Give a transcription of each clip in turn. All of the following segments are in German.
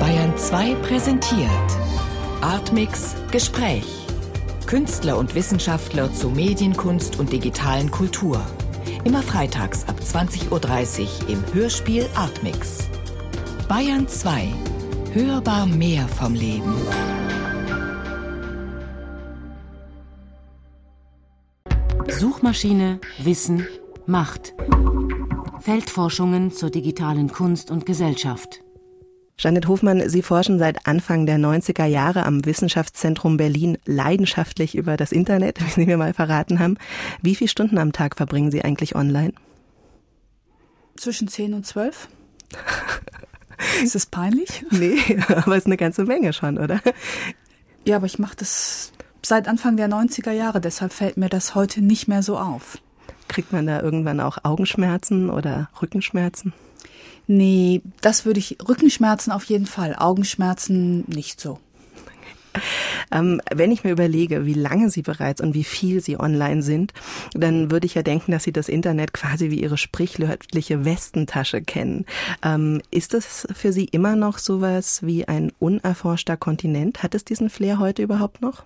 Bayern 2 präsentiert Artmix Gespräch. Künstler und Wissenschaftler zu Medienkunst und digitalen Kultur. Immer freitags ab 20.30 Uhr im Hörspiel Artmix. Bayern 2. Hörbar mehr vom Leben. Suchmaschine, Wissen, Macht. Feldforschungen zur digitalen Kunst und Gesellschaft. Janet Hofmann, Sie forschen seit Anfang der 90er Jahre am Wissenschaftszentrum Berlin leidenschaftlich über das Internet, wie Sie mir mal verraten haben. Wie viele Stunden am Tag verbringen Sie eigentlich online? Zwischen 10 und 12. ist es peinlich? Nee, aber es ist eine ganze Menge schon, oder? Ja, aber ich mache das seit Anfang der 90er Jahre, deshalb fällt mir das heute nicht mehr so auf. Kriegt man da irgendwann auch Augenschmerzen oder Rückenschmerzen? Nee, das würde ich, Rückenschmerzen auf jeden Fall, Augenschmerzen nicht so. Ähm, wenn ich mir überlege, wie lange Sie bereits und wie viel Sie online sind, dann würde ich ja denken, dass Sie das Internet quasi wie Ihre sprichwörtliche Westentasche kennen. Ähm, ist das für Sie immer noch sowas wie ein unerforschter Kontinent? Hat es diesen Flair heute überhaupt noch?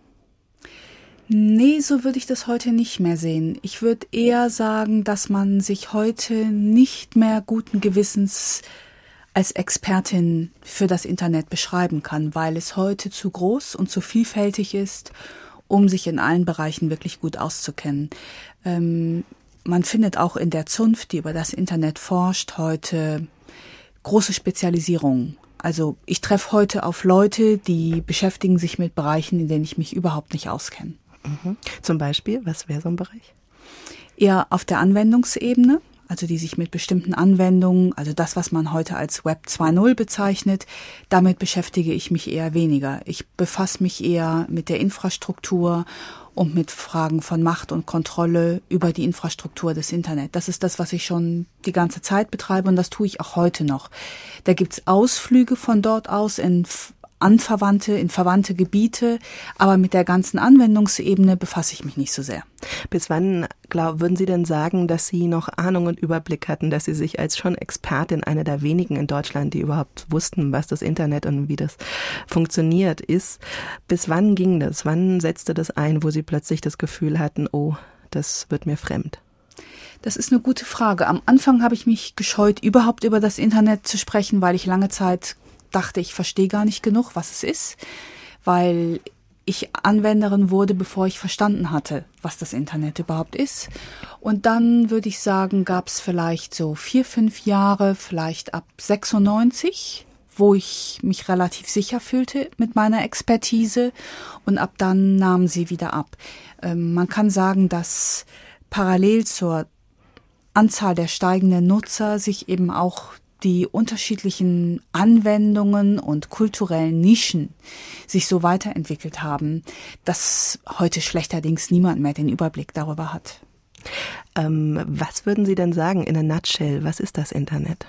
Nee, so würde ich das heute nicht mehr sehen. Ich würde eher sagen, dass man sich heute nicht mehr guten Gewissens als Expertin für das Internet beschreiben kann, weil es heute zu groß und zu vielfältig ist, um sich in allen Bereichen wirklich gut auszukennen. Ähm, man findet auch in der Zunft, die über das Internet forscht, heute große Spezialisierungen. Also ich treffe heute auf Leute, die beschäftigen sich mit Bereichen, in denen ich mich überhaupt nicht auskenne. Mhm. Zum Beispiel, was wäre so ein Bereich? Eher auf der Anwendungsebene, also die sich mit bestimmten Anwendungen, also das, was man heute als Web 2.0 bezeichnet, damit beschäftige ich mich eher weniger. Ich befasse mich eher mit der Infrastruktur und mit Fragen von Macht und Kontrolle über die Infrastruktur des Internet. Das ist das, was ich schon die ganze Zeit betreibe und das tue ich auch heute noch. Da gibt's Ausflüge von dort aus in anverwandte, in verwandte Gebiete, aber mit der ganzen Anwendungsebene befasse ich mich nicht so sehr. Bis wann glaub, würden Sie denn sagen, dass Sie noch Ahnung und Überblick hatten, dass Sie sich als schon Expertin, eine der wenigen in Deutschland, die überhaupt wussten, was das Internet und wie das funktioniert ist? Bis wann ging das? Wann setzte das ein, wo Sie plötzlich das Gefühl hatten, oh, das wird mir fremd? Das ist eine gute Frage. Am Anfang habe ich mich gescheut, überhaupt über das Internet zu sprechen, weil ich lange Zeit dachte, ich verstehe gar nicht genug, was es ist, weil ich Anwenderin wurde, bevor ich verstanden hatte, was das Internet überhaupt ist. Und dann würde ich sagen, gab es vielleicht so vier, fünf Jahre, vielleicht ab 96, wo ich mich relativ sicher fühlte mit meiner Expertise. Und ab dann nahm sie wieder ab. Ähm, man kann sagen, dass parallel zur Anzahl der steigenden Nutzer sich eben auch die unterschiedlichen Anwendungen und kulturellen Nischen sich so weiterentwickelt haben, dass heute schlechterdings niemand mehr den Überblick darüber hat. Ähm, was würden Sie denn sagen in a nutshell? Was ist das Internet?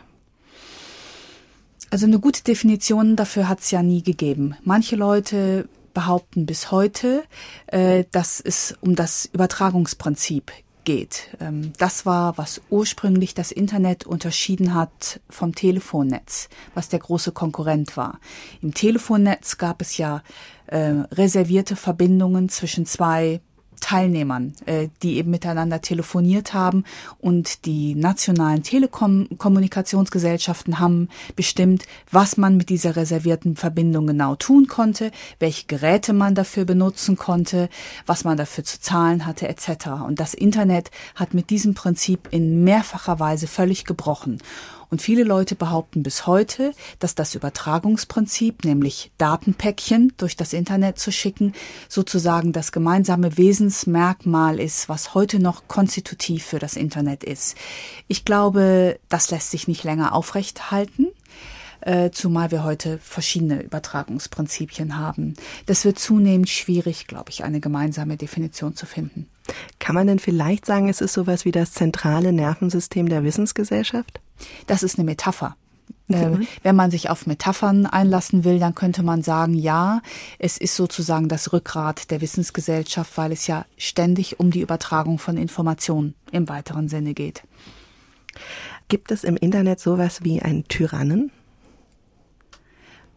Also eine gute Definition dafür hat es ja nie gegeben. Manche Leute behaupten bis heute, äh, dass es um das Übertragungsprinzip geht. Ähm, das war, was ursprünglich das Internet unterschieden hat vom Telefonnetz, was der große Konkurrent war. Im Telefonnetz gab es ja äh, reservierte Verbindungen zwischen zwei Teilnehmern, äh, die eben miteinander telefoniert haben und die nationalen Telekommunikationsgesellschaften haben bestimmt, was man mit dieser reservierten Verbindung genau tun konnte, welche Geräte man dafür benutzen konnte, was man dafür zu zahlen hatte etc. Und das Internet hat mit diesem Prinzip in mehrfacher Weise völlig gebrochen. Und viele Leute behaupten bis heute, dass das Übertragungsprinzip, nämlich Datenpäckchen durch das Internet zu schicken, sozusagen das gemeinsame Wesensmerkmal ist, was heute noch konstitutiv für das Internet ist. Ich glaube, das lässt sich nicht länger aufrechthalten äh, zumal wir heute verschiedene Übertragungsprinzipien haben. Das wird zunehmend schwierig, glaube ich, eine gemeinsame Definition zu finden. Kann man denn vielleicht sagen, es ist sowas wie das zentrale Nervensystem der Wissensgesellschaft? Das ist eine Metapher. Äh, wenn man sich auf Metaphern einlassen will, dann könnte man sagen, ja, es ist sozusagen das Rückgrat der Wissensgesellschaft, weil es ja ständig um die Übertragung von Informationen im weiteren Sinne geht. Gibt es im Internet sowas wie einen Tyrannen?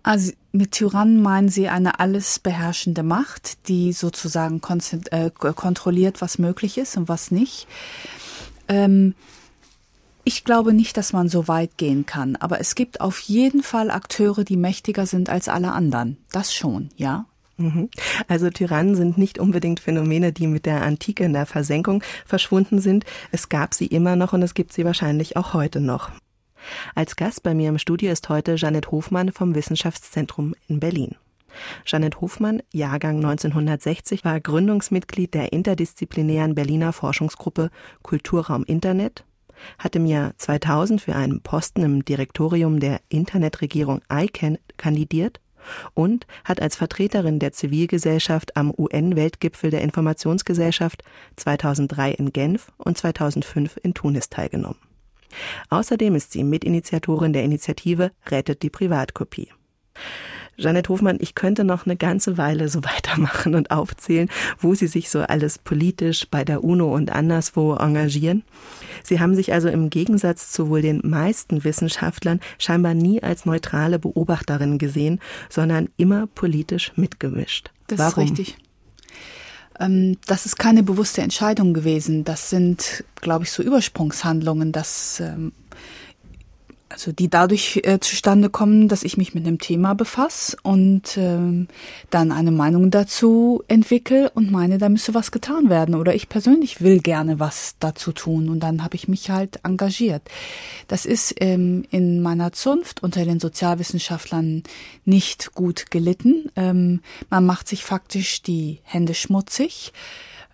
Also mit Tyrannen meinen Sie eine alles beherrschende Macht, die sozusagen äh, kontrolliert, was möglich ist und was nicht. Ähm, ich glaube nicht, dass man so weit gehen kann, aber es gibt auf jeden Fall Akteure, die mächtiger sind als alle anderen. Das schon, ja. Mhm. Also Tyrannen sind nicht unbedingt Phänomene, die mit der Antike in der Versenkung verschwunden sind. Es gab sie immer noch und es gibt sie wahrscheinlich auch heute noch. Als Gast bei mir im Studio ist heute Janet Hofmann vom Wissenschaftszentrum in Berlin. Janet Hofmann, Jahrgang 1960, war Gründungsmitglied der interdisziplinären Berliner Forschungsgruppe Kulturraum Internet, hat im Jahr 2000 für einen Posten im Direktorium der Internetregierung ICANN kandidiert und hat als Vertreterin der Zivilgesellschaft am UN-Weltgipfel der Informationsgesellschaft 2003 in Genf und 2005 in Tunis teilgenommen. Außerdem ist sie Mitinitiatorin der Initiative Rettet die Privatkopie. Janet Hofmann, ich könnte noch eine ganze Weile so weitermachen und aufzählen, wo Sie sich so alles politisch bei der UNO und anderswo engagieren. Sie haben sich also im Gegensatz zu wohl den meisten Wissenschaftlern scheinbar nie als neutrale Beobachterin gesehen, sondern immer politisch mitgemischt. Das Warum? ist richtig. Ähm, das ist keine bewusste Entscheidung gewesen. Das sind, glaube ich, so Übersprungshandlungen, dass ähm, also die dadurch äh, zustande kommen, dass ich mich mit einem Thema befasse und ähm, dann eine Meinung dazu entwickle und meine, da müsse was getan werden oder ich persönlich will gerne was dazu tun und dann habe ich mich halt engagiert. Das ist ähm, in meiner Zunft unter den Sozialwissenschaftlern nicht gut gelitten. Ähm, man macht sich faktisch die Hände schmutzig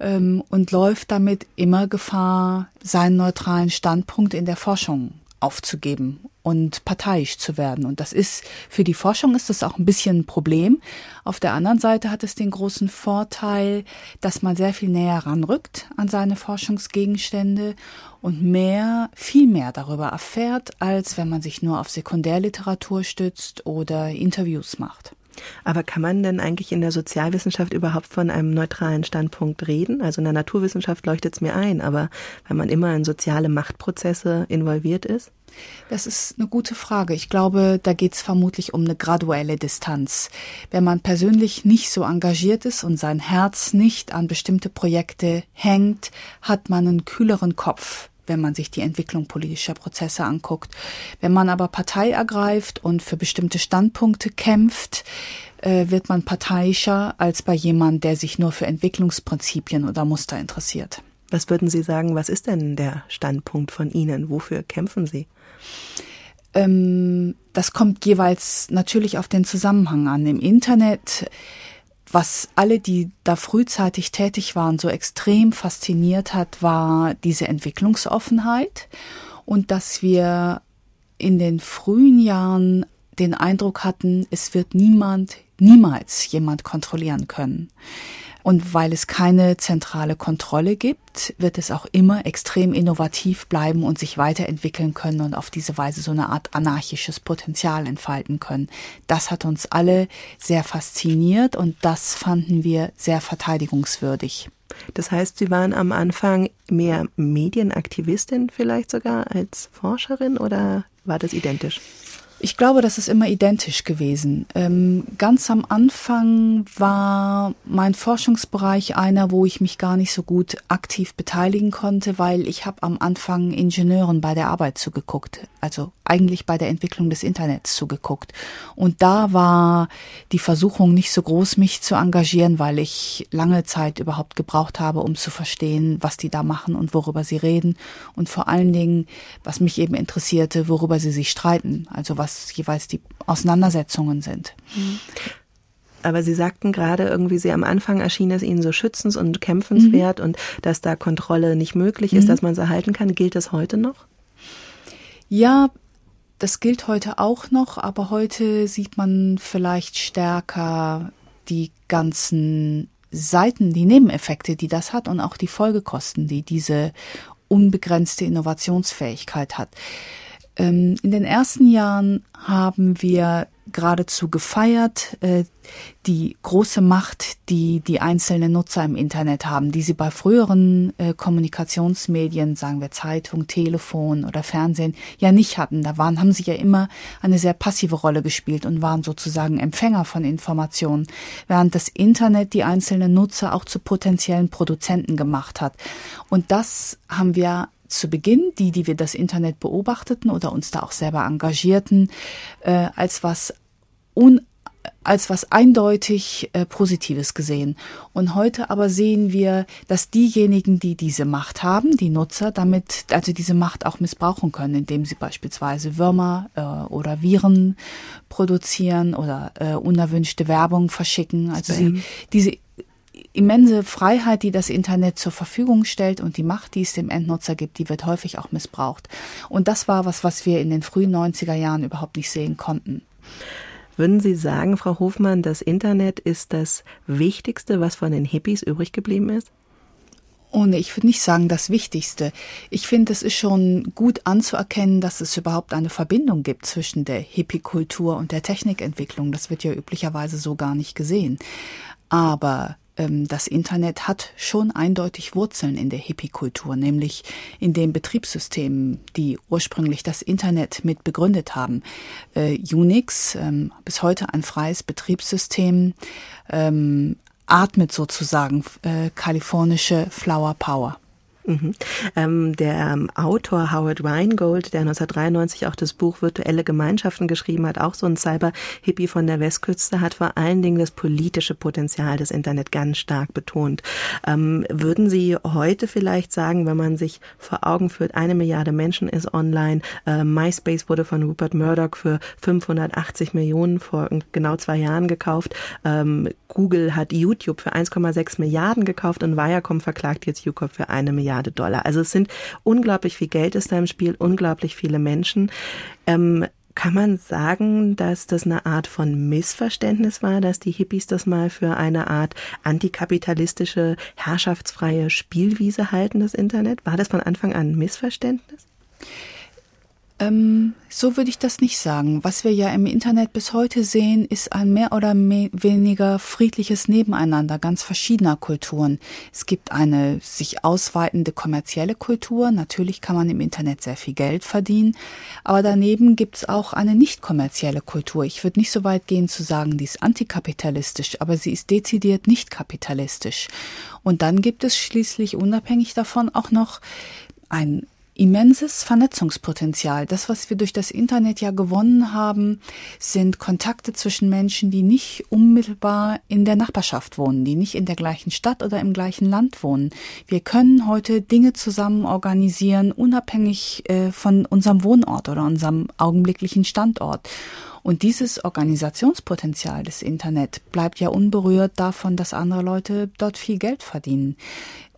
ähm, und läuft damit immer Gefahr, seinen neutralen Standpunkt in der Forschung aufzugeben und parteiisch zu werden. Und das ist für die Forschung ist das auch ein bisschen ein Problem. Auf der anderen Seite hat es den großen Vorteil, dass man sehr viel näher ranrückt an seine Forschungsgegenstände und mehr, viel mehr darüber erfährt, als wenn man sich nur auf Sekundärliteratur stützt oder Interviews macht. Aber kann man denn eigentlich in der Sozialwissenschaft überhaupt von einem neutralen Standpunkt reden? Also in der Naturwissenschaft leuchtet es mir ein, aber wenn man immer in soziale Machtprozesse involviert ist? Das ist eine gute Frage. Ich glaube, da geht es vermutlich um eine graduelle Distanz. Wenn man persönlich nicht so engagiert ist und sein Herz nicht an bestimmte Projekte hängt, hat man einen kühleren Kopf wenn man sich die Entwicklung politischer Prozesse anguckt. Wenn man aber Partei ergreift und für bestimmte Standpunkte kämpft, äh, wird man parteiischer als bei jemand, der sich nur für Entwicklungsprinzipien oder Muster interessiert. Was würden Sie sagen, was ist denn der Standpunkt von Ihnen? Wofür kämpfen Sie? Ähm, das kommt jeweils natürlich auf den Zusammenhang an. Im Internet was alle, die da frühzeitig tätig waren, so extrem fasziniert hat, war diese Entwicklungsoffenheit und dass wir in den frühen Jahren den Eindruck hatten, es wird niemand, niemals jemand kontrollieren können. Und weil es keine zentrale Kontrolle gibt, wird es auch immer extrem innovativ bleiben und sich weiterentwickeln können und auf diese Weise so eine Art anarchisches Potenzial entfalten können. Das hat uns alle sehr fasziniert und das fanden wir sehr verteidigungswürdig. Das heißt, Sie waren am Anfang mehr Medienaktivistin vielleicht sogar als Forscherin oder war das identisch? Ich glaube, das ist immer identisch gewesen. Ähm, ganz am Anfang war mein Forschungsbereich einer, wo ich mich gar nicht so gut aktiv beteiligen konnte, weil ich habe am Anfang Ingenieuren bei der Arbeit zugeguckt, also eigentlich bei der Entwicklung des Internets zugeguckt. Und da war die Versuchung nicht so groß, mich zu engagieren, weil ich lange Zeit überhaupt gebraucht habe, um zu verstehen, was die da machen und worüber sie reden. Und vor allen Dingen, was mich eben interessierte, worüber sie sich streiten. Also was jeweils die Auseinandersetzungen sind. Aber Sie sagten gerade irgendwie, Sie am Anfang erschien es Ihnen so schützens und kämpfenswert mhm. und dass da Kontrolle nicht möglich ist, mhm. dass man sie halten kann. Gilt das heute noch? Ja, das gilt heute auch noch, aber heute sieht man vielleicht stärker die ganzen Seiten, die Nebeneffekte, die das hat und auch die Folgekosten, die diese unbegrenzte Innovationsfähigkeit hat. Ähm, in den ersten Jahren haben wir geradezu gefeiert, äh, die große Macht, die die einzelnen Nutzer im Internet haben, die sie bei früheren äh, Kommunikationsmedien, sagen wir Zeitung, Telefon oder Fernsehen, ja nicht hatten. Da waren, haben sie ja immer eine sehr passive Rolle gespielt und waren sozusagen Empfänger von Informationen, während das Internet die einzelnen Nutzer auch zu potenziellen Produzenten gemacht hat. Und das haben wir zu Beginn, die, die wir das Internet beobachteten oder uns da auch selber engagierten, äh, als was un als was eindeutig äh, Positives gesehen. Und heute aber sehen wir, dass diejenigen, die diese Macht haben, die Nutzer, damit also diese Macht auch missbrauchen können, indem sie beispielsweise Würmer äh, oder Viren produzieren oder äh, unerwünschte Werbung verschicken. Also sie, diese immense Freiheit, die das Internet zur Verfügung stellt und die Macht, die es dem Endnutzer gibt, die wird häufig auch missbraucht. Und das war was, was wir in den frühen 90er Jahren überhaupt nicht sehen konnten. Würden Sie sagen, Frau Hofmann, das Internet ist das Wichtigste, was von den Hippies übrig geblieben ist? Oh nee, ich würde nicht sagen das Wichtigste. Ich finde, es ist schon gut anzuerkennen, dass es überhaupt eine Verbindung gibt zwischen der Hippie-Kultur und der Technikentwicklung. Das wird ja üblicherweise so gar nicht gesehen. Aber das Internet hat schon eindeutig Wurzeln in der Hippie-Kultur, nämlich in den Betriebssystemen, die ursprünglich das Internet mit begründet haben. Äh, Unix, ähm, bis heute ein freies Betriebssystem, ähm, atmet sozusagen äh, kalifornische Flower Power. Mhm. Ähm, der ähm, Autor Howard Rheingold, der 1993 auch das Buch Virtuelle Gemeinschaften geschrieben hat, auch so ein Cyber-Hippie von der Westküste, hat vor allen Dingen das politische Potenzial des Internet ganz stark betont. Ähm, würden Sie heute vielleicht sagen, wenn man sich vor Augen führt, eine Milliarde Menschen ist online, äh, MySpace wurde von Rupert Murdoch für 580 Millionen vor genau zwei Jahren gekauft, ähm, Google hat YouTube für 1,6 Milliarden gekauft und Viacom verklagt jetzt YouCorp für eine Milliarde. Dollar. Also es sind unglaublich viel Geld ist da im Spiel, unglaublich viele Menschen. Ähm, kann man sagen, dass das eine Art von Missverständnis war, dass die Hippies das mal für eine Art antikapitalistische, herrschaftsfreie Spielwiese halten, das Internet? War das von Anfang an ein Missverständnis? Ähm, so würde ich das nicht sagen. Was wir ja im Internet bis heute sehen, ist ein mehr oder weniger friedliches Nebeneinander ganz verschiedener Kulturen. Es gibt eine sich ausweitende kommerzielle Kultur. Natürlich kann man im Internet sehr viel Geld verdienen. Aber daneben gibt es auch eine nicht kommerzielle Kultur. Ich würde nicht so weit gehen zu sagen, die ist antikapitalistisch, aber sie ist dezidiert nicht kapitalistisch. Und dann gibt es schließlich unabhängig davon auch noch ein immenses Vernetzungspotenzial. Das, was wir durch das Internet ja gewonnen haben, sind Kontakte zwischen Menschen, die nicht unmittelbar in der Nachbarschaft wohnen, die nicht in der gleichen Stadt oder im gleichen Land wohnen. Wir können heute Dinge zusammen organisieren, unabhängig äh, von unserem Wohnort oder unserem augenblicklichen Standort. Und dieses Organisationspotenzial des Internet bleibt ja unberührt davon, dass andere Leute dort viel Geld verdienen.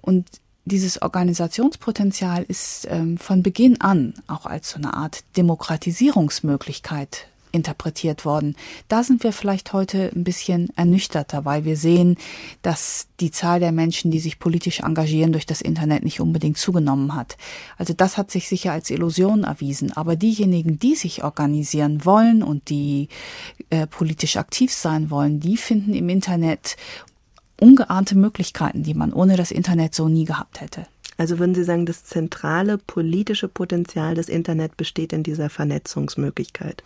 Und dieses Organisationspotenzial ist ähm, von Beginn an auch als so eine Art Demokratisierungsmöglichkeit interpretiert worden. Da sind wir vielleicht heute ein bisschen ernüchterter, weil wir sehen, dass die Zahl der Menschen, die sich politisch engagieren, durch das Internet nicht unbedingt zugenommen hat. Also das hat sich sicher als Illusion erwiesen. Aber diejenigen, die sich organisieren wollen und die äh, politisch aktiv sein wollen, die finden im Internet ungeahnte Möglichkeiten, die man ohne das Internet so nie gehabt hätte. Also würden Sie sagen, das zentrale politische Potenzial des Internet besteht in dieser Vernetzungsmöglichkeit?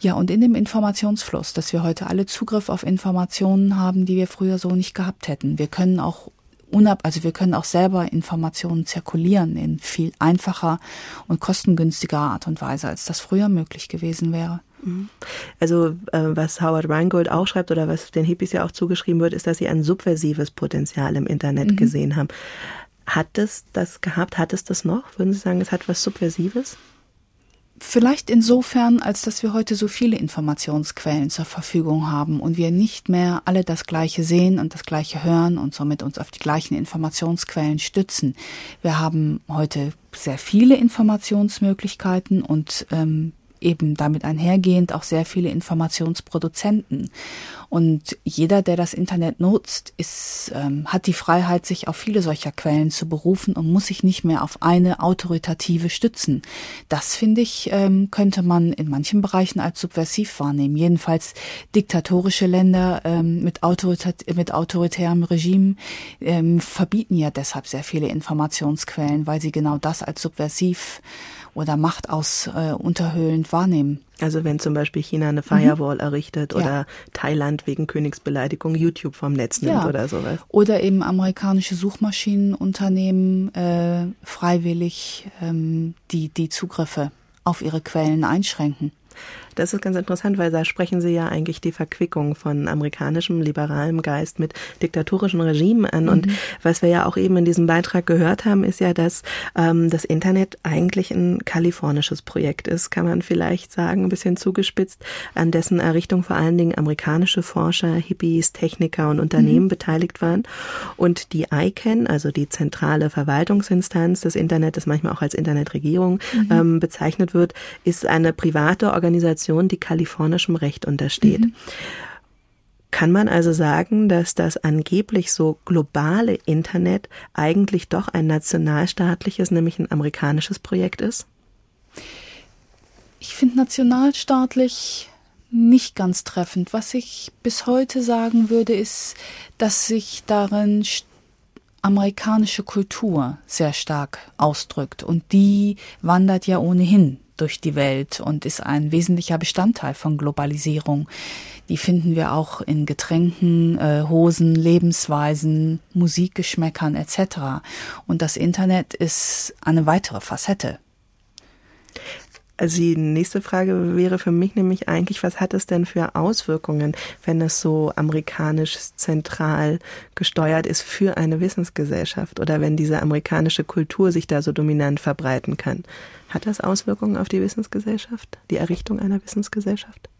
Ja, und in dem Informationsfluss, dass wir heute alle Zugriff auf Informationen haben, die wir früher so nicht gehabt hätten. Wir können auch unab, also wir können auch selber Informationen zirkulieren in viel einfacher und kostengünstiger Art und Weise, als das früher möglich gewesen wäre. Also äh, was Howard Rheingold auch schreibt oder was den Hippies ja auch zugeschrieben wird, ist, dass sie ein subversives Potenzial im Internet mhm. gesehen haben. Hat es das gehabt? Hat es das noch? Würden Sie sagen, es hat was Subversives? Vielleicht insofern, als dass wir heute so viele Informationsquellen zur Verfügung haben und wir nicht mehr alle das Gleiche sehen und das Gleiche hören und somit uns auf die gleichen Informationsquellen stützen. Wir haben heute sehr viele Informationsmöglichkeiten und ähm, eben damit einhergehend auch sehr viele Informationsproduzenten. Und jeder, der das Internet nutzt, ist, ähm, hat die Freiheit, sich auf viele solcher Quellen zu berufen und muss sich nicht mehr auf eine autoritative stützen. Das, finde ich, ähm, könnte man in manchen Bereichen als subversiv wahrnehmen. Jedenfalls diktatorische Länder ähm, mit, autorit mit autoritärem Regime ähm, verbieten ja deshalb sehr viele Informationsquellen, weil sie genau das als subversiv oder Macht aus äh, unterhöhlend wahrnehmen. Also wenn zum Beispiel China eine Firewall mhm. errichtet oder ja. Thailand wegen Königsbeleidigung YouTube vom Netz nimmt ja. oder sowas. Oder eben amerikanische Suchmaschinenunternehmen äh, freiwillig ähm, die, die Zugriffe auf ihre Quellen einschränken. Das ist ganz interessant, weil da sprechen Sie ja eigentlich die Verquickung von amerikanischem liberalem Geist mit diktatorischen Regimen an. Mhm. Und was wir ja auch eben in diesem Beitrag gehört haben, ist ja, dass ähm, das Internet eigentlich ein kalifornisches Projekt ist, kann man vielleicht sagen, ein bisschen zugespitzt, an dessen Errichtung vor allen Dingen amerikanische Forscher, Hippies, Techniker und Unternehmen mhm. beteiligt waren. Und die ICANN, also die zentrale Verwaltungsinstanz des Internets, manchmal auch als Internetregierung mhm. ähm, bezeichnet wird, ist eine private Organisation, die kalifornischem Recht untersteht. Mhm. Kann man also sagen, dass das angeblich so globale Internet eigentlich doch ein nationalstaatliches, nämlich ein amerikanisches Projekt ist? Ich finde nationalstaatlich nicht ganz treffend. Was ich bis heute sagen würde, ist, dass sich darin amerikanische Kultur sehr stark ausdrückt und die wandert ja ohnehin durch die Welt und ist ein wesentlicher Bestandteil von Globalisierung. Die finden wir auch in Getränken, äh, Hosen, Lebensweisen, Musikgeschmäckern etc. Und das Internet ist eine weitere Facette. Also die nächste Frage wäre für mich nämlich eigentlich, was hat es denn für Auswirkungen, wenn es so amerikanisch zentral gesteuert ist für eine Wissensgesellschaft oder wenn diese amerikanische Kultur sich da so dominant verbreiten kann? Hat das Auswirkungen auf die Wissensgesellschaft, die Errichtung einer Wissensgesellschaft?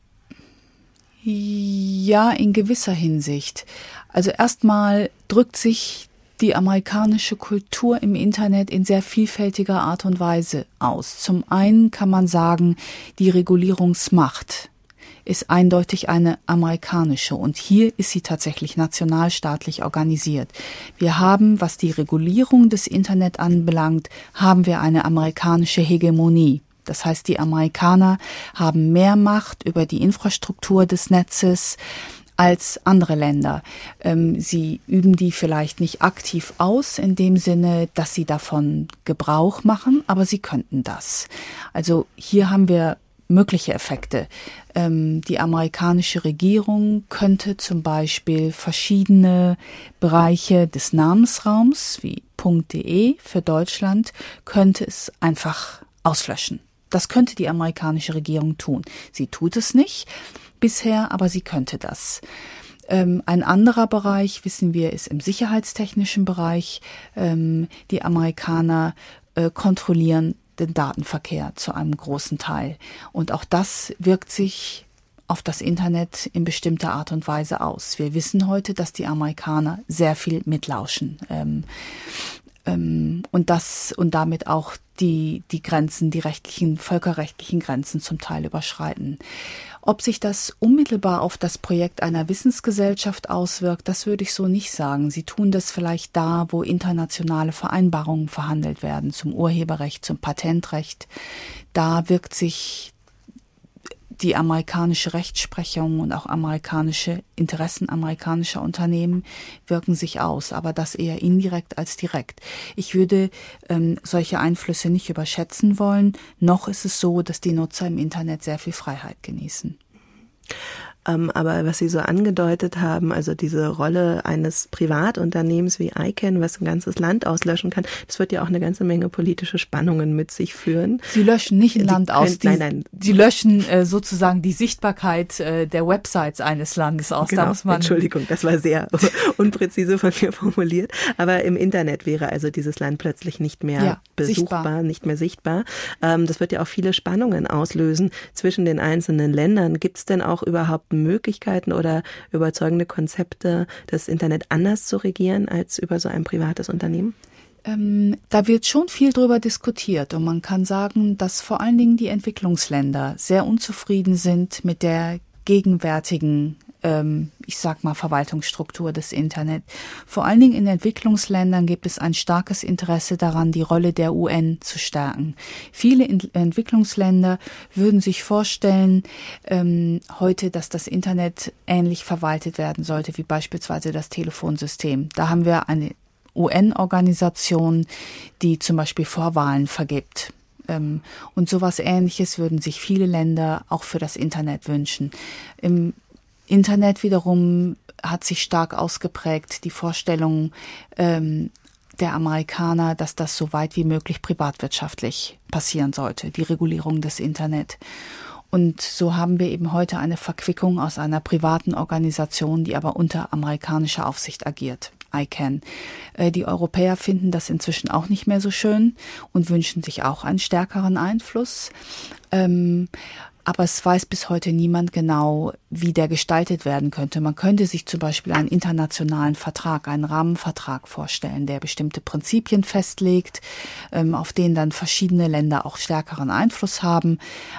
Ja, in gewisser Hinsicht. Also erstmal drückt sich die amerikanische Kultur im Internet in sehr vielfältiger Art und Weise aus. Zum einen kann man sagen, die Regulierungsmacht ist eindeutig eine amerikanische und hier ist sie tatsächlich nationalstaatlich organisiert. Wir haben, was die Regulierung des Internet anbelangt, haben wir eine amerikanische Hegemonie. Das heißt, die Amerikaner haben mehr Macht über die Infrastruktur des Netzes, als andere Länder. Ähm, sie üben die vielleicht nicht aktiv aus, in dem Sinne, dass sie davon Gebrauch machen, aber sie könnten das. Also hier haben wir mögliche Effekte. Ähm, die amerikanische Regierung könnte zum Beispiel verschiedene Bereiche des Namensraums wie .de für Deutschland könnte es einfach auslöschen. Das könnte die amerikanische Regierung tun. Sie tut es nicht bisher, aber sie könnte das. Ähm, ein anderer Bereich, wissen wir, ist im sicherheitstechnischen Bereich. Ähm, die Amerikaner äh, kontrollieren den Datenverkehr zu einem großen Teil. Und auch das wirkt sich auf das Internet in bestimmter Art und Weise aus. Wir wissen heute, dass die Amerikaner sehr viel mitlauschen. Ähm, und das und damit auch die, die Grenzen, die rechtlichen, völkerrechtlichen Grenzen zum Teil überschreiten. Ob sich das unmittelbar auf das Projekt einer Wissensgesellschaft auswirkt, das würde ich so nicht sagen. Sie tun das vielleicht da, wo internationale Vereinbarungen verhandelt werden zum Urheberrecht, zum Patentrecht. Da wirkt sich die amerikanische Rechtsprechung und auch amerikanische Interessen amerikanischer Unternehmen wirken sich aus, aber das eher indirekt als direkt. Ich würde ähm, solche Einflüsse nicht überschätzen wollen. Noch ist es so, dass die Nutzer im Internet sehr viel Freiheit genießen. Ähm, aber was Sie so angedeutet haben, also diese Rolle eines Privatunternehmens wie ICANN, was ein ganzes Land auslöschen kann, das wird ja auch eine ganze Menge politische Spannungen mit sich führen. Sie löschen nicht ein Land aus, die, nein, nein. Sie löschen äh, sozusagen die Sichtbarkeit äh, der Websites eines Landes aus. Genau, da Entschuldigung, das war sehr unpräzise von mir formuliert. Aber im Internet wäre also dieses Land plötzlich nicht mehr ja, besuchbar, sichtbar. nicht mehr sichtbar. Ähm, das wird ja auch viele Spannungen auslösen zwischen den einzelnen Ländern. Gibt es denn auch überhaupt Möglichkeiten oder überzeugende Konzepte, das Internet anders zu regieren als über so ein privates Unternehmen? Ähm, da wird schon viel drüber diskutiert und man kann sagen, dass vor allen Dingen die Entwicklungsländer sehr unzufrieden sind mit der gegenwärtigen ähm, ich sag mal, Verwaltungsstruktur des Internet. Vor allen Dingen in Entwicklungsländern gibt es ein starkes Interesse daran, die Rolle der UN zu stärken. Viele Entwicklungsländer würden sich vorstellen, ähm, heute, dass das Internet ähnlich verwaltet werden sollte, wie beispielsweise das Telefonsystem. Da haben wir eine UN-Organisation, die zum Beispiel Vorwahlen vergibt. Ähm, und sowas ähnliches würden sich viele Länder auch für das Internet wünschen. Im Internet wiederum hat sich stark ausgeprägt, die Vorstellung ähm, der Amerikaner, dass das so weit wie möglich privatwirtschaftlich passieren sollte, die Regulierung des Internet. Und so haben wir eben heute eine Verquickung aus einer privaten Organisation, die aber unter amerikanischer Aufsicht agiert. ICANN. Äh, die Europäer finden das inzwischen auch nicht mehr so schön und wünschen sich auch einen stärkeren Einfluss. Ähm, aber es weiß bis heute niemand genau, wie der gestaltet werden könnte. Man könnte sich zum Beispiel einen internationalen Vertrag, einen Rahmenvertrag vorstellen, der bestimmte Prinzipien festlegt, ähm, auf denen dann verschiedene Länder auch stärkeren Einfluss haben,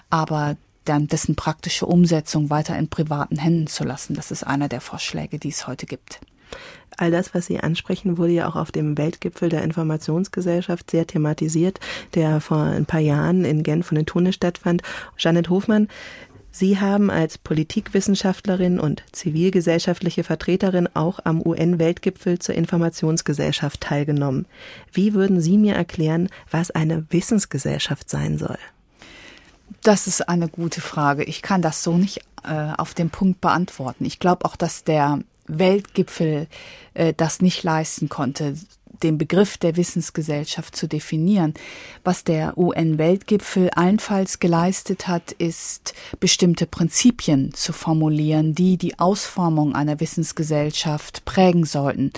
aber dann dessen praktische Umsetzung weiter in privaten Händen zu lassen. Das ist einer der Vorschläge, die es heute gibt. All das, was Sie ansprechen, wurde ja auch auf dem Weltgipfel der Informationsgesellschaft sehr thematisiert, der vor ein paar Jahren in Genf und in Tunis stattfand. Janet Hofmann, Sie haben als Politikwissenschaftlerin und zivilgesellschaftliche Vertreterin auch am UN-Weltgipfel zur Informationsgesellschaft teilgenommen. Wie würden Sie mir erklären, was eine Wissensgesellschaft sein soll? Das ist eine gute Frage. Ich kann das so nicht äh, auf den Punkt beantworten. Ich glaube auch, dass der Weltgipfel äh, das nicht leisten konnte, den Begriff der Wissensgesellschaft zu definieren. Was der UN-Weltgipfel allenfalls geleistet hat, ist bestimmte Prinzipien zu formulieren, die die Ausformung einer Wissensgesellschaft prägen sollten.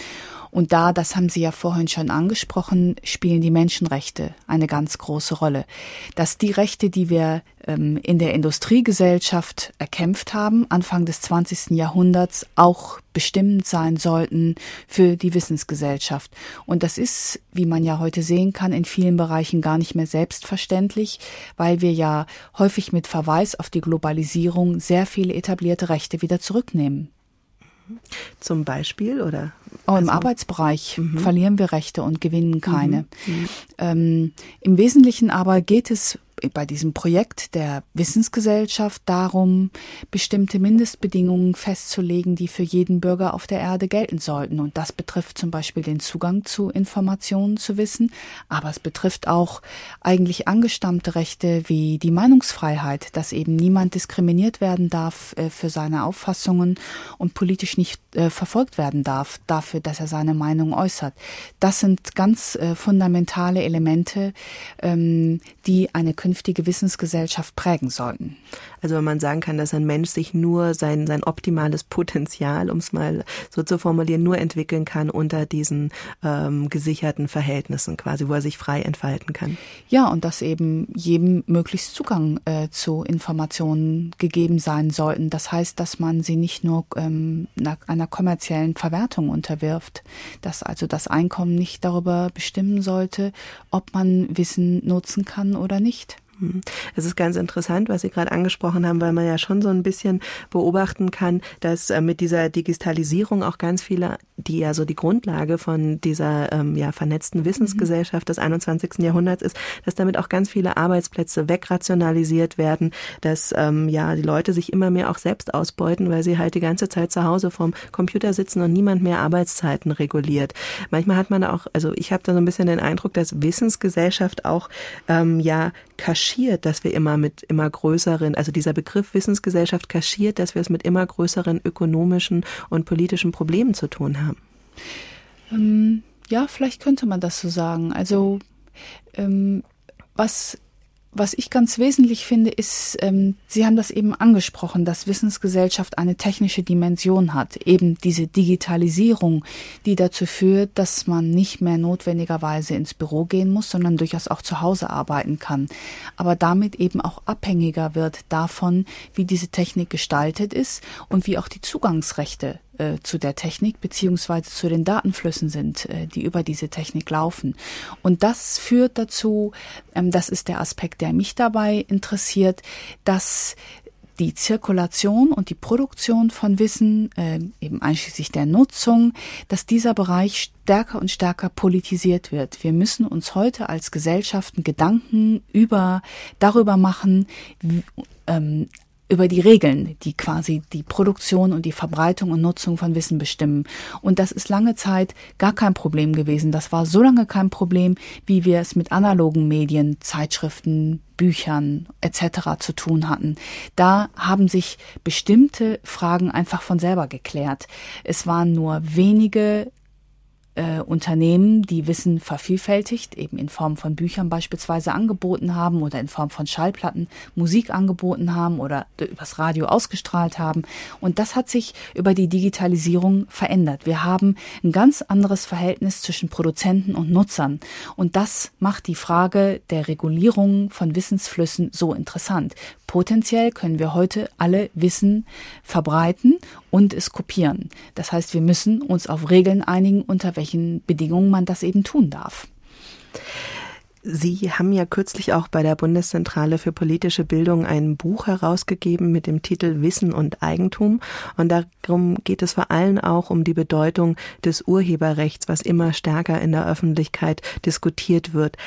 Und da, das haben Sie ja vorhin schon angesprochen, spielen die Menschenrechte eine ganz große Rolle. Dass die Rechte, die wir ähm, in der Industriegesellschaft erkämpft haben, Anfang des 20. Jahrhunderts, auch bestimmend sein sollten für die Wissensgesellschaft. Und das ist, wie man ja heute sehen kann, in vielen Bereichen gar nicht mehr selbstverständlich, weil wir ja häufig mit Verweis auf die Globalisierung sehr viele etablierte Rechte wieder zurücknehmen. Zum Beispiel oder? Oh, Im also, Arbeitsbereich mhm. verlieren wir Rechte und gewinnen keine. Mhm. mhm. Ähm, Im Wesentlichen aber geht es bei diesem Projekt der Wissensgesellschaft darum, bestimmte Mindestbedingungen festzulegen, die für jeden Bürger auf der Erde gelten sollten. Und das betrifft zum Beispiel den Zugang zu Informationen, zu Wissen, aber es betrifft auch eigentlich angestammte Rechte wie die Meinungsfreiheit, dass eben niemand diskriminiert werden darf äh, für seine Auffassungen und politisch nicht äh, verfolgt werden darf dafür, dass er seine Meinung äußert. Das sind ganz äh, fundamentale Elemente, ähm, die eine künftige Wissensgesellschaft prägen sollten. Also wenn man sagen kann, dass ein Mensch sich nur sein, sein optimales Potenzial, um es mal so zu formulieren, nur entwickeln kann unter diesen ähm, gesicherten Verhältnissen quasi, wo er sich frei entfalten kann. Ja, und dass eben jedem möglichst Zugang äh, zu Informationen gegeben sein sollten. Das heißt, dass man sie nicht nur ähm, einer kommerziellen Verwertung unterwirft, dass also das Einkommen nicht darüber bestimmen sollte, ob man Wissen nutzen kann oder nicht. Hm. Es ist ganz interessant, was Sie gerade angesprochen haben, weil man ja schon so ein bisschen beobachten kann, dass äh, mit dieser Digitalisierung auch ganz viele, die ja so die Grundlage von dieser ähm, ja, vernetzten Wissensgesellschaft des 21. Jahrhunderts ist, dass damit auch ganz viele Arbeitsplätze wegrationalisiert werden, dass ähm, ja die Leute sich immer mehr auch selbst ausbeuten, weil sie halt die ganze Zeit zu Hause vorm Computer sitzen und niemand mehr Arbeitszeiten reguliert. Manchmal hat man auch, also ich habe da so ein bisschen den Eindruck, dass Wissensgesellschaft auch ähm, ja kaschiert, dass wir immer mit immer größeren, also dieser Begriff Wissensgesellschaft kaschiert, dass wir es mit immer größeren ökonomischen und politischen Problemen zu tun haben? Ähm, ja, vielleicht könnte man das so sagen. Also ähm, was was ich ganz wesentlich finde, ist, ähm, Sie haben das eben angesprochen, dass Wissensgesellschaft eine technische Dimension hat, eben diese Digitalisierung, die dazu führt, dass man nicht mehr notwendigerweise ins Büro gehen muss, sondern durchaus auch zu Hause arbeiten kann, aber damit eben auch abhängiger wird davon, wie diese Technik gestaltet ist und wie auch die Zugangsrechte äh, zu der Technik beziehungsweise zu den Datenflüssen sind, äh, die über diese Technik laufen. Und das führt dazu, ähm, das ist der Aspekt, der mich dabei interessiert, dass die Zirkulation und die Produktion von Wissen, äh, eben einschließlich der Nutzung, dass dieser Bereich stärker und stärker politisiert wird. Wir müssen uns heute als Gesellschaften Gedanken über darüber machen, wie, ähm, über die Regeln, die quasi die Produktion und die Verbreitung und Nutzung von Wissen bestimmen. Und das ist lange Zeit gar kein Problem gewesen. Das war so lange kein Problem, wie wir es mit analogen Medien, Zeitschriften, Büchern etc. zu tun hatten. Da haben sich bestimmte Fragen einfach von selber geklärt. Es waren nur wenige äh, Unternehmen, die Wissen vervielfältigt, eben in Form von Büchern beispielsweise angeboten haben oder in Form von Schallplatten Musik angeboten haben oder übers Radio ausgestrahlt haben. Und das hat sich über die Digitalisierung verändert. Wir haben ein ganz anderes Verhältnis zwischen Produzenten und Nutzern. Und das macht die Frage der Regulierung von Wissensflüssen so interessant. Potenziell können wir heute alle Wissen verbreiten und es kopieren. Das heißt, wir müssen uns auf Regeln einigen, unter welchen Bedingungen man das eben tun darf. Sie haben ja kürzlich auch bei der Bundeszentrale für politische Bildung ein Buch herausgegeben mit dem Titel Wissen und Eigentum. Und darum geht es vor allem auch um die Bedeutung des Urheberrechts, was immer stärker in der Öffentlichkeit diskutiert wird.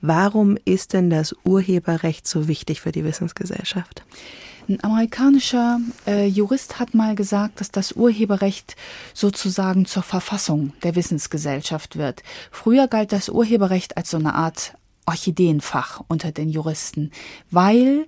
Warum ist denn das Urheberrecht so wichtig für die Wissensgesellschaft? Ein amerikanischer äh, Jurist hat mal gesagt, dass das Urheberrecht sozusagen zur Verfassung der Wissensgesellschaft wird. Früher galt das Urheberrecht als so eine Art Orchideenfach unter den Juristen, weil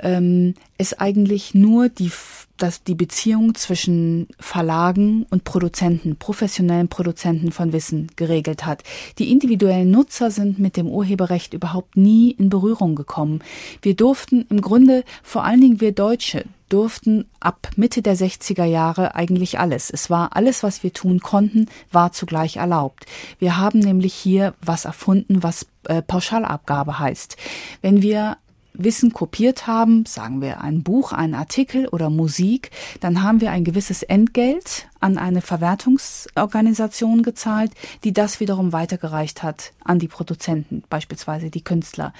ähm, es eigentlich nur die, dass die Beziehung zwischen Verlagen und Produzenten, professionellen Produzenten von Wissen geregelt hat. Die individuellen Nutzer sind mit dem Urheberrecht überhaupt nie in Berührung gekommen. Wir durften im Grunde, vor allen Dingen wir Deutsche, durften ab Mitte der 60er Jahre eigentlich alles. Es war alles, was wir tun konnten, war zugleich erlaubt. Wir haben nämlich hier was erfunden, was äh, Pauschalabgabe heißt. Wenn wir Wissen kopiert haben, sagen wir ein Buch, einen Artikel oder Musik, dann haben wir ein gewisses Entgelt an eine Verwertungsorganisation gezahlt, die das wiederum weitergereicht hat an die Produzenten, beispielsweise die Künstler.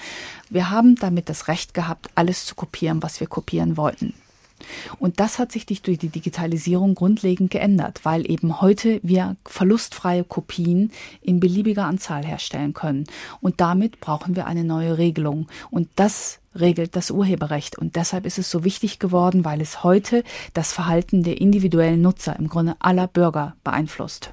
Wir haben damit das Recht gehabt, alles zu kopieren, was wir kopieren wollten. Und das hat sich durch die Digitalisierung grundlegend geändert, weil eben heute wir verlustfreie Kopien in beliebiger Anzahl herstellen können. Und damit brauchen wir eine neue Regelung. Und das regelt das Urheberrecht. Und deshalb ist es so wichtig geworden, weil es heute das Verhalten der individuellen Nutzer, im Grunde aller Bürger beeinflusst.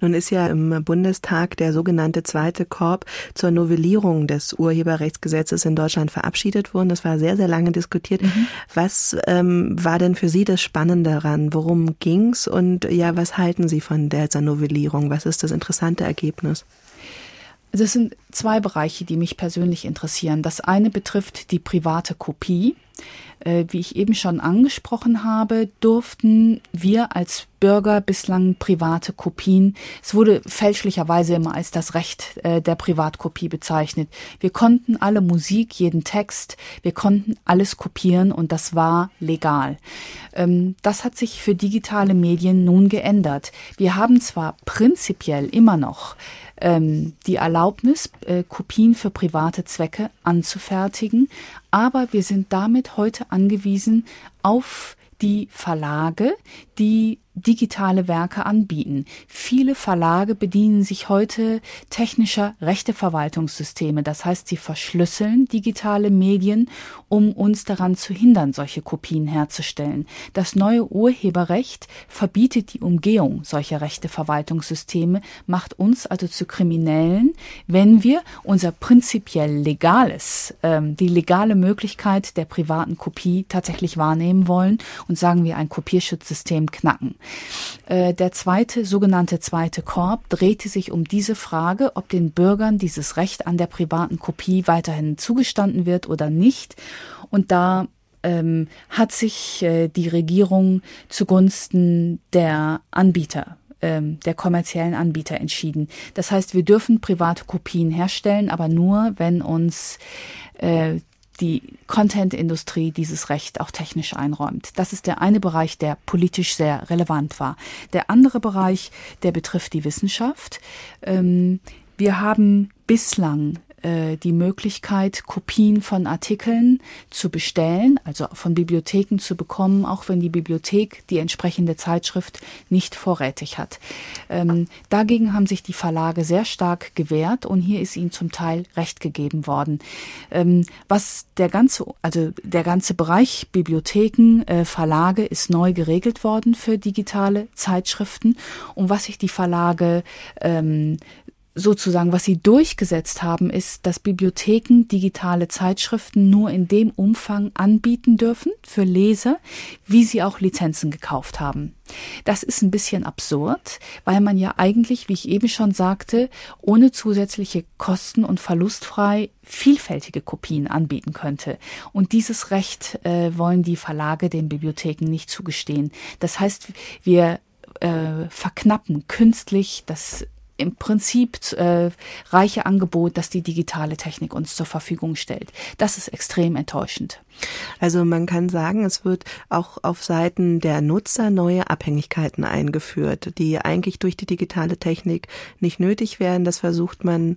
Nun ist ja im Bundestag der sogenannte zweite Korb zur Novellierung des Urheberrechtsgesetzes in Deutschland verabschiedet worden. Das war sehr, sehr lange diskutiert. Mhm. Was ähm, war denn für Sie das Spannende daran? Worum ging's? Und ja, was halten Sie von dieser Novellierung? Was ist das interessante Ergebnis? Es sind zwei Bereiche, die mich persönlich interessieren. Das eine betrifft die private Kopie. Äh, wie ich eben schon angesprochen habe, durften wir als Bürger bislang private Kopien, es wurde fälschlicherweise immer als das Recht äh, der Privatkopie bezeichnet. Wir konnten alle Musik, jeden Text, wir konnten alles kopieren und das war legal. Ähm, das hat sich für digitale Medien nun geändert. Wir haben zwar prinzipiell immer noch ähm, die Erlaubnis, äh, Kopien für private Zwecke anzufertigen, aber wir sind damit heute angewiesen auf die Verlage, die digitale Werke anbieten. Viele Verlage bedienen sich heute technischer Rechteverwaltungssysteme. Das heißt, sie verschlüsseln digitale Medien, um uns daran zu hindern, solche Kopien herzustellen. Das neue Urheberrecht verbietet die Umgehung solcher Rechteverwaltungssysteme, macht uns also zu Kriminellen, wenn wir unser prinzipiell legales, ähm, die legale Möglichkeit der privaten Kopie tatsächlich wahrnehmen wollen und sagen wir ein Kopierschutzsystem knacken. Äh, der zweite, sogenannte zweite Korb drehte sich um diese Frage, ob den Bürgern dieses Recht an der privaten Kopie weiterhin zugestanden wird oder nicht. Und da ähm, hat sich äh, die Regierung zugunsten der Anbieter ähm, der kommerziellen Anbieter entschieden. Das heißt, wir dürfen private Kopien herstellen, aber nur, wenn uns äh, die Content-Industrie dieses Recht auch technisch einräumt. Das ist der eine Bereich, der politisch sehr relevant war. Der andere Bereich, der betrifft die Wissenschaft. Ähm, wir haben bislang äh, die Möglichkeit, Kopien von Artikeln zu bestellen, also von Bibliotheken zu bekommen, auch wenn die Bibliothek die entsprechende Zeitschrift nicht vorrätig hat. Ähm, dagegen haben sich die Verlage sehr stark gewehrt und hier ist ihnen zum Teil Recht gegeben worden. Ähm, was der ganze, also der ganze Bereich Bibliotheken, äh, Verlage ist neu geregelt worden für digitale Zeitschriften und was sich die Verlage ähm, sozusagen, was sie durchgesetzt haben, ist, dass Bibliotheken digitale Zeitschriften nur in dem Umfang anbieten dürfen für Leser, wie sie auch Lizenzen gekauft haben. Das ist ein bisschen absurd, weil man ja eigentlich, wie ich eben schon sagte, ohne zusätzliche Kosten und verlustfrei vielfältige Kopien anbieten könnte. Und dieses Recht äh, wollen die Verlage den Bibliotheken nicht zugestehen. Das heißt, wir äh, verknappen künstlich das im Prinzip äh, reiche Angebot, das die digitale Technik uns zur Verfügung stellt. Das ist extrem enttäuschend. Also man kann sagen, es wird auch auf Seiten der Nutzer neue Abhängigkeiten eingeführt, die eigentlich durch die digitale Technik nicht nötig wären. Das versucht man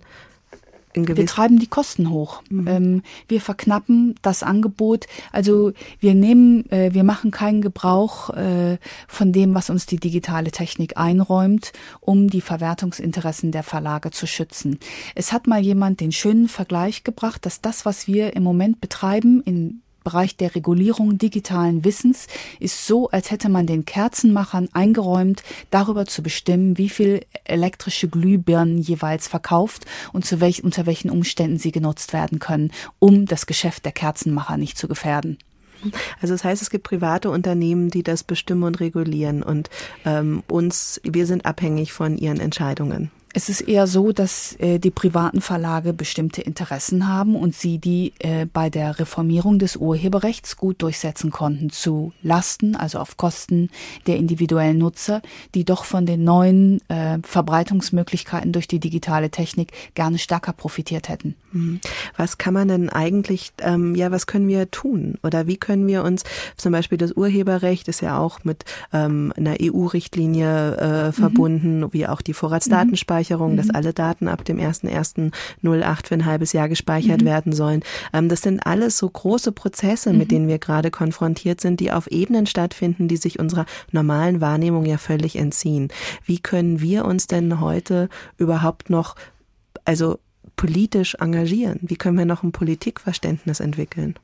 wir treiben die Kosten hoch. Mhm. Ähm, wir verknappen das Angebot. Also wir nehmen, äh, wir machen keinen Gebrauch äh, von dem, was uns die digitale Technik einräumt, um die Verwertungsinteressen der Verlage zu schützen. Es hat mal jemand den schönen Vergleich gebracht, dass das, was wir im Moment betreiben in Bereich der Regulierung digitalen Wissens ist so, als hätte man den Kerzenmachern eingeräumt, darüber zu bestimmen, wie viel elektrische Glühbirnen jeweils verkauft und zu welch, unter welchen Umständen sie genutzt werden können, um das Geschäft der Kerzenmacher nicht zu gefährden. Also das heißt, es gibt private Unternehmen, die das bestimmen und regulieren und ähm, uns, wir sind abhängig von ihren Entscheidungen. Es ist eher so, dass äh, die privaten Verlage bestimmte Interessen haben und sie die äh, bei der Reformierung des Urheberrechts gut durchsetzen konnten zu Lasten, also auf Kosten der individuellen Nutzer, die doch von den neuen äh, Verbreitungsmöglichkeiten durch die digitale Technik gerne stärker profitiert hätten. Mhm. Was kann man denn eigentlich, ähm, ja, was können wir tun? Oder wie können wir uns, zum Beispiel das Urheberrecht ist ja auch mit ähm, einer EU-Richtlinie äh, mhm. verbunden, mhm. wie auch die Vorratsdatenspeicherung Datenspeicherung, mhm. dass alle Daten ab dem 1.1.08 für ein halbes Jahr gespeichert mhm. werden sollen. Ähm, das sind alles so große Prozesse, mit mhm. denen wir gerade konfrontiert sind, die auf Ebenen stattfinden, die sich unserer normalen Wahrnehmung ja völlig entziehen. Wie können wir uns denn heute überhaupt noch, also politisch engagieren? Wie können wir noch ein Politikverständnis entwickeln?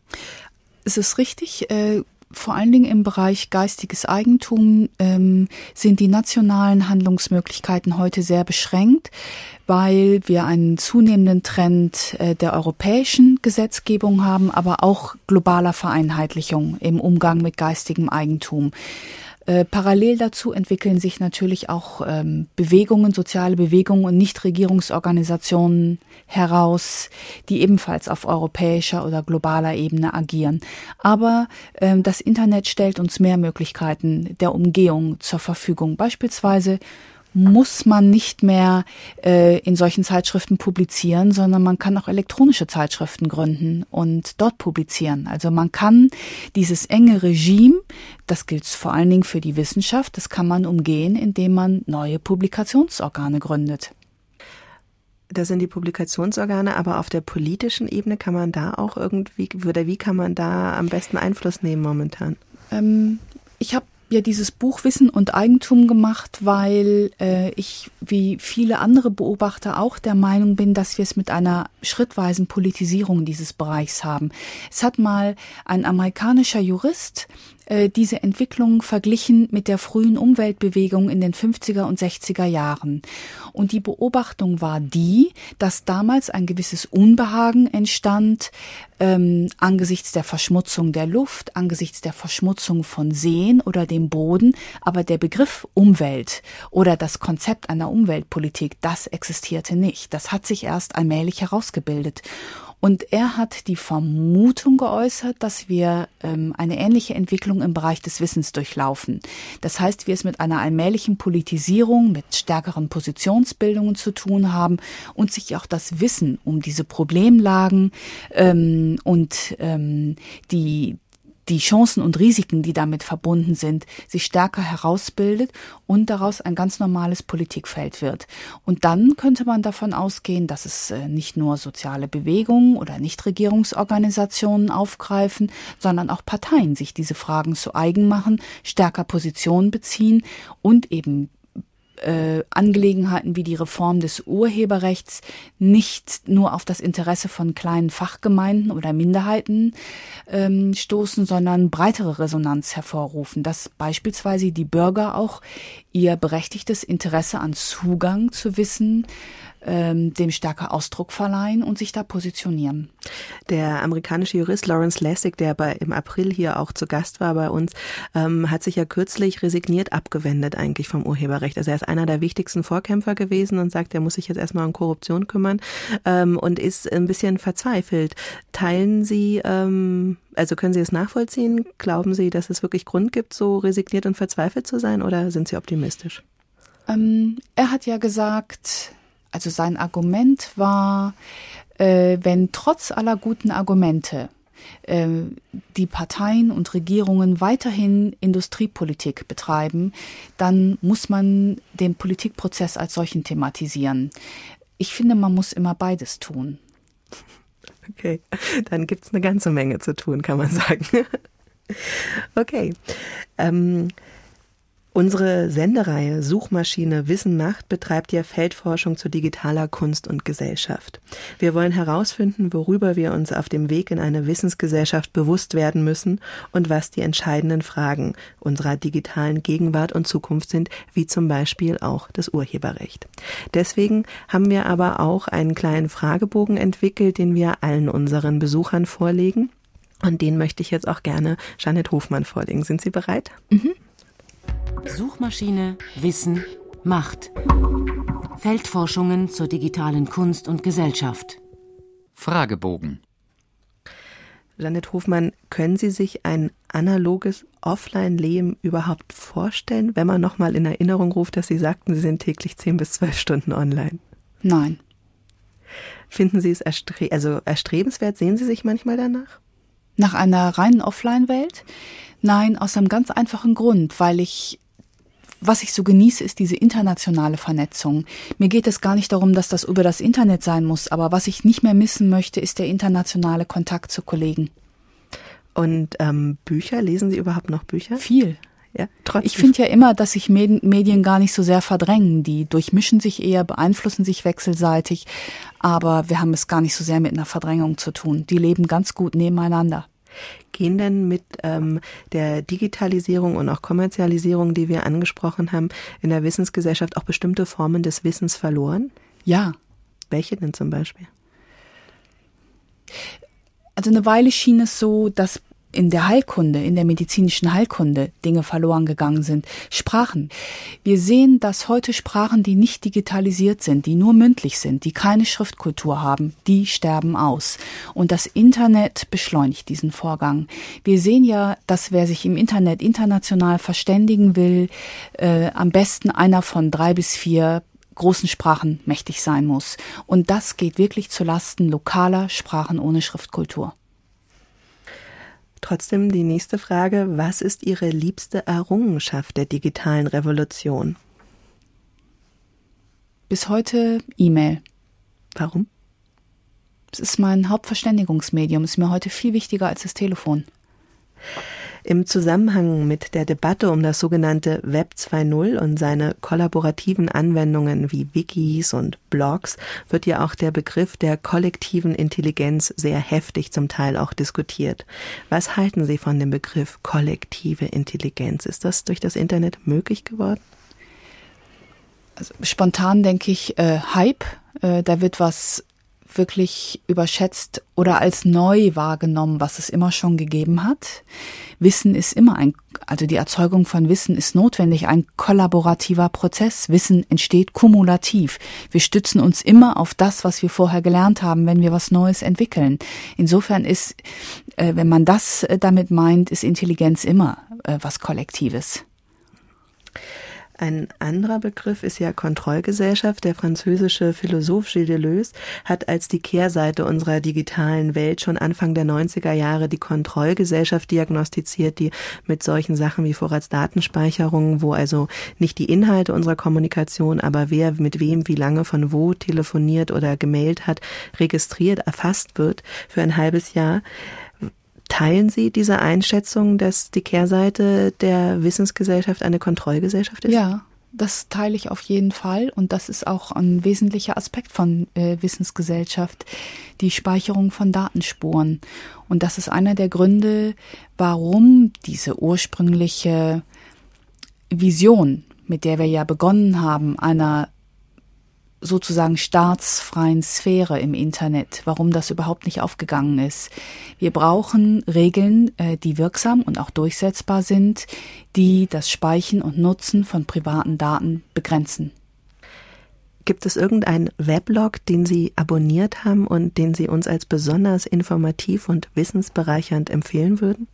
Es ist richtig, äh, vor allen Dingen im Bereich geistiges Eigentum ähm, sind die nationalen Handlungsmöglichkeiten heute sehr beschränkt, weil wir einen zunehmenden Trend äh, der europäischen Gesetzgebung haben, aber auch globaler Vereinheitlichung im Umgang mit geistigem Eigentum. Äh, parallel dazu entwickeln sich natürlich auch ähm, Bewegungen, soziale Bewegungen und Nichtregierungsorganisationen heraus, die ebenfalls auf europäischer oder globaler Ebene agieren. Aber ähm, das Internet stellt uns mehr Möglichkeiten der Umgehung zur Verfügung. Beispielsweise muss man nicht mehr äh, in solchen Zeitschriften publizieren, sondern man kann auch elektronische Zeitschriften gründen und dort publizieren. Also man kann dieses enge Regime, das gilt vor allen Dingen für die Wissenschaft, das kann man umgehen, indem man neue Publikationsorgane gründet. Das sind die Publikationsorgane, aber auf der politischen Ebene kann man da auch irgendwie, oder wie kann man da am besten Einfluss nehmen momentan? Ähm, ich habe ja dieses Buch Wissen und Eigentum gemacht, weil äh, ich wie viele andere Beobachter auch der Meinung bin, dass wir es mit einer schrittweisen Politisierung dieses Bereichs haben. Es hat mal ein amerikanischer Jurist äh, diese Entwicklung verglichen mit der frühen Umweltbewegung in den 50er und 60er Jahren. Und die Beobachtung war die, dass damals ein gewisses Unbehagen entstand ähm, angesichts der Verschmutzung der Luft, angesichts der Verschmutzung von Seen oder dem Boden. Aber der Begriff Umwelt oder das Konzept einer Umweltpolitik, das existierte nicht. Das hat sich erst allmählich herausgebildet. Und er hat die Vermutung geäußert, dass wir ähm, eine ähnliche Entwicklung im Bereich des Wissens durchlaufen. Das heißt, wir es mit einer allmählichen Politisierung, mit stärkeren Positionsbildungen zu tun haben und sich auch das Wissen um diese Problemlagen ähm, und ähm, die die Chancen und Risiken, die damit verbunden sind, sich stärker herausbildet und daraus ein ganz normales Politikfeld wird. Und dann könnte man davon ausgehen, dass es äh, nicht nur soziale Bewegungen oder Nichtregierungsorganisationen aufgreifen, sondern auch Parteien sich diese Fragen zu eigen machen, stärker Positionen beziehen und eben äh, Angelegenheiten wie die Reform des Urheberrechts nicht nur auf das Interesse von kleinen Fachgemeinden oder Minderheiten ähm, stoßen, sondern breitere Resonanz hervorrufen, dass beispielsweise die Bürger auch ihr berechtigtes Interesse an Zugang zu Wissen ähm, dem stärker Ausdruck verleihen und sich da positionieren. Der amerikanische Jurist Lawrence Lessig, der bei, im April hier auch zu Gast war bei uns, ähm, hat sich ja kürzlich resigniert abgewendet eigentlich vom Urheberrecht. Also er ist einer der wichtigsten Vorkämpfer gewesen und sagt, er muss sich jetzt erstmal um Korruption kümmern ähm, und ist ein bisschen verzweifelt. Teilen Sie ähm, also können Sie es nachvollziehen? Glauben Sie, dass es wirklich Grund gibt, so resigniert und verzweifelt zu sein oder sind Sie optimistisch? Ähm, er hat ja gesagt, also sein Argument war, äh, wenn trotz aller guten Argumente äh, die Parteien und Regierungen weiterhin Industriepolitik betreiben, dann muss man den Politikprozess als solchen thematisieren. Ich finde, man muss immer beides tun. Okay, dann gibt es eine ganze Menge zu tun, kann man sagen. okay. Ähm, Unsere Sendereihe Suchmaschine Wissen macht betreibt ja Feldforschung zu digitaler Kunst und Gesellschaft. Wir wollen herausfinden, worüber wir uns auf dem Weg in eine Wissensgesellschaft bewusst werden müssen und was die entscheidenden Fragen unserer digitalen Gegenwart und Zukunft sind, wie zum Beispiel auch das Urheberrecht. Deswegen haben wir aber auch einen kleinen Fragebogen entwickelt, den wir allen unseren Besuchern vorlegen. Und den möchte ich jetzt auch gerne Janet Hofmann vorlegen. Sind Sie bereit? Mhm. Suchmaschine, Wissen, Macht. Feldforschungen zur digitalen Kunst und Gesellschaft. Fragebogen. Janet Hofmann, können Sie sich ein analoges Offline-Leben überhaupt vorstellen, wenn man nochmal in Erinnerung ruft, dass Sie sagten, Sie sind täglich zehn bis zwölf Stunden online? Nein. Finden Sie es erstre also erstrebenswert? Sehen Sie sich manchmal danach? Nach einer reinen Offline-Welt? Nein, aus einem ganz einfachen Grund, weil ich was ich so genieße, ist diese internationale Vernetzung. Mir geht es gar nicht darum, dass das über das Internet sein muss, aber was ich nicht mehr missen möchte, ist der internationale Kontakt zu Kollegen. Und ähm, Bücher, lesen Sie überhaupt noch Bücher? Viel. Ja, trotzdem. Ich finde ja immer, dass sich Medien gar nicht so sehr verdrängen. Die durchmischen sich eher, beeinflussen sich wechselseitig, aber wir haben es gar nicht so sehr mit einer Verdrängung zu tun. Die leben ganz gut nebeneinander. Gehen denn mit ähm, der Digitalisierung und auch Kommerzialisierung, die wir angesprochen haben, in der Wissensgesellschaft auch bestimmte Formen des Wissens verloren? Ja. Welche denn zum Beispiel? Also eine Weile schien es so, dass in der Heilkunde, in der medizinischen Heilkunde Dinge verloren gegangen sind. Sprachen. Wir sehen, dass heute Sprachen, die nicht digitalisiert sind, die nur mündlich sind, die keine Schriftkultur haben, die sterben aus. Und das Internet beschleunigt diesen Vorgang. Wir sehen ja, dass wer sich im Internet international verständigen will, äh, am besten einer von drei bis vier großen Sprachen mächtig sein muss. Und das geht wirklich zu Lasten lokaler Sprachen ohne Schriftkultur. Trotzdem die nächste Frage, was ist Ihre liebste Errungenschaft der digitalen Revolution? Bis heute E-Mail. Warum? Es ist mein Hauptverständigungsmedium, ist mir heute viel wichtiger als das Telefon. Im Zusammenhang mit der Debatte um das sogenannte Web 2.0 und seine kollaborativen Anwendungen wie Wikis und Blogs wird ja auch der Begriff der kollektiven Intelligenz sehr heftig zum Teil auch diskutiert. Was halten Sie von dem Begriff kollektive Intelligenz? Ist das durch das Internet möglich geworden? Also spontan denke ich äh, Hype. Äh, da wird was wirklich überschätzt oder als neu wahrgenommen, was es immer schon gegeben hat. Wissen ist immer ein, also die Erzeugung von Wissen ist notwendig, ein kollaborativer Prozess. Wissen entsteht kumulativ. Wir stützen uns immer auf das, was wir vorher gelernt haben, wenn wir was Neues entwickeln. Insofern ist, äh, wenn man das äh, damit meint, ist Intelligenz immer äh, was Kollektives. Ein anderer Begriff ist ja Kontrollgesellschaft. Der französische Philosoph Gilles Deleuze hat als die Kehrseite unserer digitalen Welt schon Anfang der 90er Jahre die Kontrollgesellschaft diagnostiziert, die mit solchen Sachen wie Vorratsdatenspeicherung, wo also nicht die Inhalte unserer Kommunikation, aber wer mit wem wie lange von wo telefoniert oder gemailt hat, registriert, erfasst wird für ein halbes Jahr. Teilen Sie diese Einschätzung, dass die Kehrseite der Wissensgesellschaft eine Kontrollgesellschaft ist? Ja, das teile ich auf jeden Fall und das ist auch ein wesentlicher Aspekt von äh, Wissensgesellschaft, die Speicherung von Datenspuren. Und das ist einer der Gründe, warum diese ursprüngliche Vision, mit der wir ja begonnen haben, einer sozusagen staatsfreien Sphäre im Internet, warum das überhaupt nicht aufgegangen ist. Wir brauchen Regeln, äh, die wirksam und auch durchsetzbar sind, die das Speichern und Nutzen von privaten Daten begrenzen. Gibt es irgendeinen Weblog, den Sie abonniert haben und den Sie uns als besonders informativ und wissensbereichernd empfehlen würden?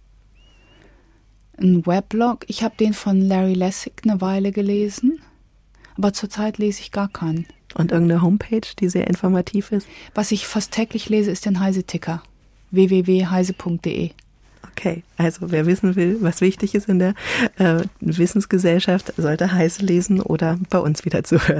Ein Weblog, ich habe den von Larry Lessig eine Weile gelesen, aber zurzeit lese ich gar keinen. Und irgendeine Homepage, die sehr informativ ist? Was ich fast täglich lese, ist den Heise-Ticker. www.heise.de. Okay, also wer wissen will, was wichtig ist in der äh, Wissensgesellschaft, sollte Heise lesen oder bei uns wieder zuhören.